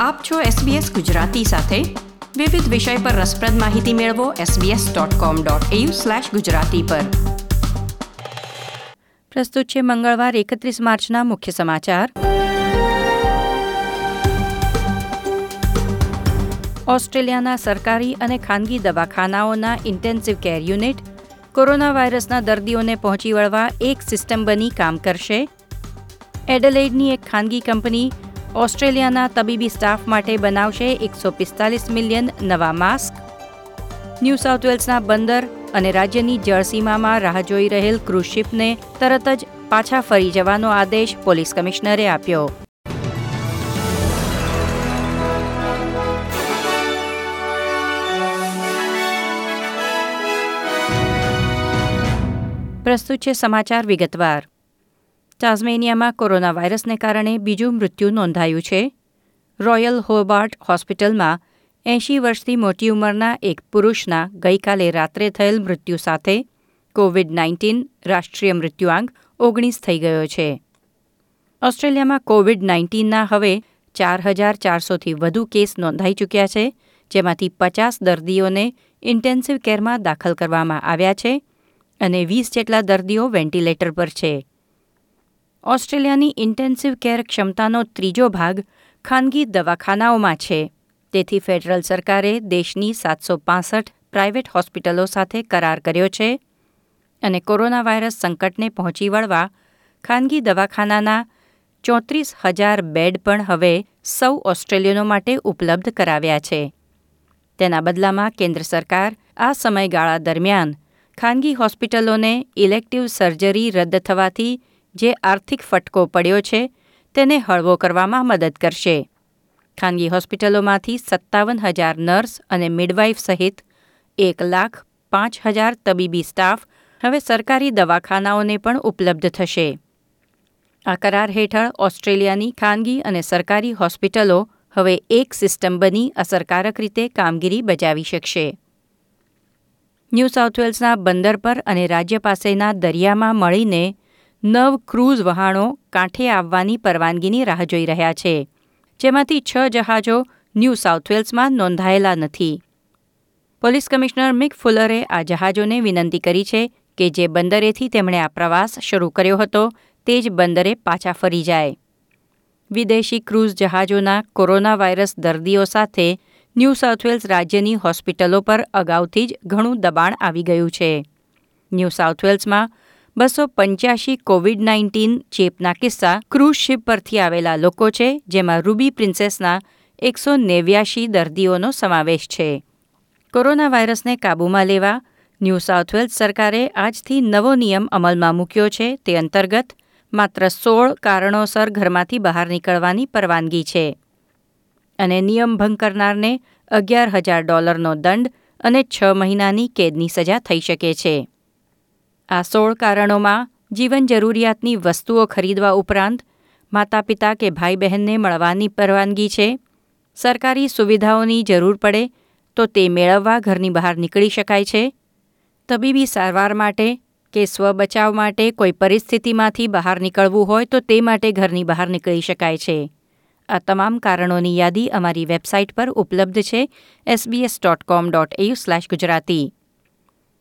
આપ છો SBS ગુજરાતી સાથે. વિવિધ વિષય પર રસપ્રદ માહિતી મેળવો sbs.com.au/gujarati પર. પ્રસ્તુત છે મંગળવાર એકત્રીસ માર્ચના મુખ્ય સમાચાર. ઓસ્ટ્રેલિયાના સરકારી અને ખાનગી દવાખાનાઓના ઇન્ટેન્સિવ કેર યુનિટ કોરોના વાયરસના દર્દીઓને પહોંચી વળવા એક સિસ્ટમ બની કામ કરશે. એડલેઇડની એક ખાનગી કંપની ઓસ્ટ્રેલિયાના તબીબી સ્ટાફ માટે બનાવશે એકસો પિસ્તાલીસ મિલિયન નવા માસ્ક. ન્યૂ સાઉથ વેલ્સના બંદર અને રાજ્યની જળસીમામાં રાહ જોઈ રહેલ ક્રૂઝ શિપને તરત જ પાછા ફરી જવાનો આદેશ પોલીસ કમિશનરે આપ્યો. પ્રસ્તુત છે સમાચાર વિગતવાર. ટાઝમેનિયામાં કોરોના વાયરસને કારણે બીજું મૃત્યુ નોંધાયું છે. રોયલ હોબાર્ટ હોસ્પિટલમાં એંશી વર્ષથી મોટી ઉંમરના એક પુરુષના ગઈકાલે રાત્રે થયેલ મૃત્યુ સાથે કોવિડ નાઇન્ટીન રાષ્ટ્રીય મૃત્યુઆંક ઓગણીસ થઈ ગયો છે. ઓસ્ટ્રેલિયામાં કોવિડ નાઇન્ટીનના હવે ચાર હજાર ચારસોથી વધુ કેસ નોંધાઈ ચૂક્યા છે, જેમાંથી પચાસ દર્દીઓને ઇન્ટેન્સિવ કેરમાં દાખલ કરવામાં આવ્યા છે અને વીસ જેટલા દર્દીઓ વેન્ટિલેટર પર છે. ઓસ્ટ્રેલિયાની ઇન્ટેન્સિવ કેર ક્ષમતાનો ત્રીજો ભાગ ખાનગી દવાખાનાઓમાં છે. તેથી ફેડરલ સરકારે દેશની સાતસો પાસઠ પ્રાઇવેટ હોસ્પિટલો સાથે કરાર કર્યો છે અને કોરોના વાયરસ સંકટને પહોંચી વળવા ખાનગી દવાખાનાના ચોત્રીસ હજાર બેડ પણ હવે સૌ ઓસ્ટ્રેલિયનો માટે ઉપલબ્ધ કરાવ્યા છે. તેના બદલામાં કેન્દ્ર સરકાર આ સમયગાળા દરમિયાન ખાનગી હોસ્પિટલોને ઇલેક્ટિવ સર્જરી રદ થવાથી જે આર્થિક ફટકો પડ્યો છે, તેને હળવો કરવામાં મદદ કરશે. ખાનગી હોસ્પિટલોમાંથી સત્તાવન હજાર નર્સ અને મિડવાઇફ સહિત એક લાખ પાંચ હજાર તબીબી સ્ટાફ હવે સરકારી દવાખાનાઓને પણ ઉપલબ્ધ થશે. આ કરાર હેઠળ ઓસ્ટ્રેલિયાની ખાનગી અને સરકારી હોસ્પિટલો હવે એક સિસ્ટમ બની અસરકારક રીતે કામગીરી બજાવી શકશે. ન્યૂ સાઉથ વેલ્સના બંદર પર અને રાજ્ય પાસેના દરિયામાં મળીને નવ ક્રૂઝ વહાણો કાંઠે આવવાની પરવાનગીની રાહ જોઈ રહ્યા છે, જેમાંથી છ જહાજો ન્યૂ સાઉથ વેલ્સમાં નોંધાયેલા નથી. પોલીસ કમિશનર મિક ફુલરે આ જહાજોને વિનંતી કરી છે કે જે બંદરેથી તેમણે આ પ્રવાસ શરૂ કર્યો હતો, તે જ બંદરે પાછા ફરી જાય. વિદેશી ક્રૂઝ જહાજોના કોરોના વાયરસ દર્દીઓ સાથે ન્યૂ સાઉથ વેલ્સ રાજ્યની હોસ્પિટલો પર અગાઉથી જ ઘણું દબાણ આવી ગયું છે. ન્યૂ સાઉથ વેલ્સમાં બસો પંચ્યાસી કોવિડ નાઇન્ટીન ચેપના કિસ્સા ક્રૂઝ શિપ પરથી આવેલા લોકો છે, જેમાં રૂબી પ્રિન્સેસના એકસો નેવ્યાશી દર્દીઓનો સમાવેશ છે. કોરોના વાયરસને કાબૂમાં લેવા ન્યૂ સાઉથ વેલ્સ સરકારે આજથી નવો નિયમ અમલમાં મૂક્યો છે, તે અંતર્ગત માત્ર સોળ કારણોસર ઘરમાંથી બહાર નીકળવાની પરવાનગી છે. અને નિયમ ભંગ કરનારને અગિયાર હજાર ડોલરનો દંડ અને છ મહિનાની કેદની સજા થઈ શકે છે. આ સોળ કારણોમાં જીવન જરૂરિયાતની વસ્તુઓ ખરીદવા ઉપરાંત માતા પિતા કે ભાઈ બહેનને મળવાની પરવાનગી છે, સરકારી સુવિધાઓની જરૂર પડે તો તે મેળવવા ઘરની બહાર નીકળી શકાય છે, તબીબી સારવાર માટે કે સ્વબચાવ માટે કોઈ પરિસ્થિતિમાંથી બહાર નીકળવું હોય તો તે માટે ઘરની બહાર નીકળી શકાય છે. આ તમામ કારણોની યાદી અમારી વેબસાઇટ પર ઉપલબ્ધ છે SBS dot com dot AU slash Gujarati.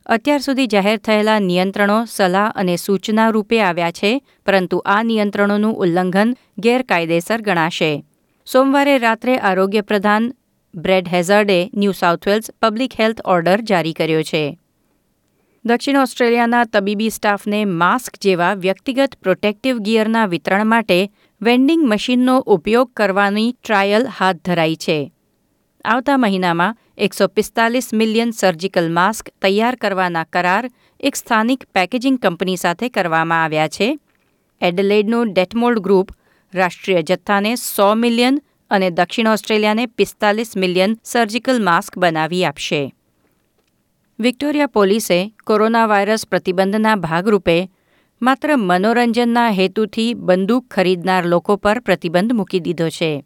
અત્યાર સુધી જાહેર થયેલા નિયંત્રણો, સલાહ અને સૂચના રૂપે આવ્યા છે, પરંતુ આ નિયંત્રણોનું ઉલ્લંઘન ગેરકાયદેસર ગણાશે. સોમવારે રાત્રે આરોગ્ય પ્રધાન Brad હેઝર્ડે New South Wales public health order જારી કર્યો છે. દક્ષિણ ઓસ્ટ્રેલિયાના તબીબી સ્ટાફને માસ્ક જેવા વ્યક્તિગત પ્રોટેક્ટિવ ગિયરના વિતરણ માટે વેન્ડિંગ મશીનનો ઉપયોગ કરવાની ટ્રાયલ હાથ ધરાઈ છે. આવતા મહિનામાં એકસો પિસ્તાલીસ મિલિયન સર્જિકલ માસ્ક તૈયાર કરવાના કરાર એક સ્થાનિક પેકેજિંગ કંપની સાથે કરવામાં આવ્યા છે. એડલેડનું ડેટમોલ્ડ ગ્રુપ રાષ્ટ્રીય જથ્થાને સો મિલિયન અને દક્ષિણ ઓસ્ટ્રેલિયાને પિસ્તાલીસ મિલિયન સર્જિકલ માસ્ક બનાવી આપશે. વિક્ટોરિયા પોલીસે કોરોના વાયરસ પ્રતિબંધના ભાગરૂપે માત્ર મનોરંજનના હેતુથી બંદૂક ખરીદનાર લોકો પર પ્રતિબંધ મૂકી દીધો છે.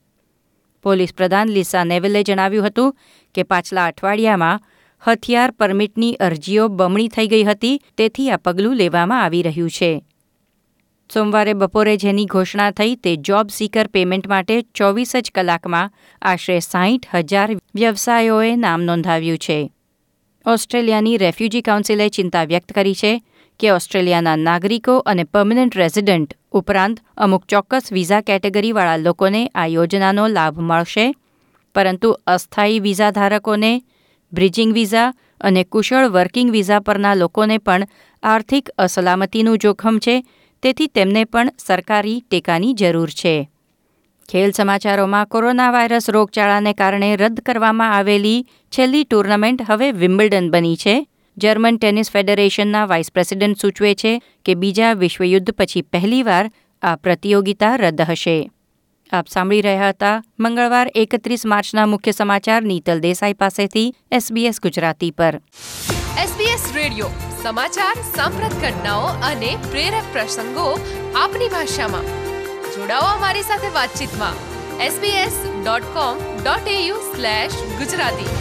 પોલીસ પ્રધાન લિસા નેવેલે જણાવ્યું હતું કે પાછલા અઠવાડિયામાં હથિયાર પરમિટની અરજીઓ બમણી થઈ ગઈ હતી, તેથી આ પગલું લેવામાં આવી રહ્યું છે. સોમવારે બપોરે જેની ઘોષણા થઈ તે જોબ સીકર પેમેન્ટ માટે ચોવીસ જ કલાકમાં આશરે સાહીઠ હજાર વ્યવસાયોએ નામ નોંધાવ્યું છે. ઓસ્ટ્રેલિયાની રેફ્યુજી કાઉન્સિલે ચિંતા વ્યક્ત કરી છે કે ઓસ્ટ્રેલિયાના નાગરિકો અને પર્મનન્ટ રેઝિડન્ટ ઉપરાંત અમુક ચોક્કસ વિઝા કેટેગરીવાળા લોકોને આ યોજનાનો લાભ મળશે. પરંતુ અસ્થાયી વિઝા ધારકોને બ્રિજિંગ વિઝા અને કુશળ વર્કિંગ વિઝા પરના લોકોને પણ આર્થિક અસલામતીનું જોખમ છે, તેથી તેમને પણ સરકારી ટેકાની જરૂર છે. ખેલ સમાચારોમાં કોરોના વાયરસ રોગચાળાને કારણે રદ કરવામાં આવેલી છેલ્લી ટુર્નામેન્ટ હવે વિમ્બલ્ડન બની છે. જર્મન ટેનિસ ફેડરેશનના વાઇસ પ્રેસિડેન્ટ સૂચવે છે કે બીજા વિશ્વયુદ્ધ પછી પહેલીવાર આ પ્રતિયોગિતા રદ હશે. આપ સાંભળી રહ્યા હતા મંગળવાર એકત્રીસ માર્ચના મુખ્ય સમાચાર નીતલ દેસાઈ પાસેથી એસબીએસ ગુજરાતી પર. એસબીએસ રેડિયો, સમાચાર, સાંપ્રત ઘટનાઓ અને પ્રેરક પ્રસંગો આપની ભાષામાં. જોડાઓ અમારી સાથે વાતચીતમાં. Slash Gujarati.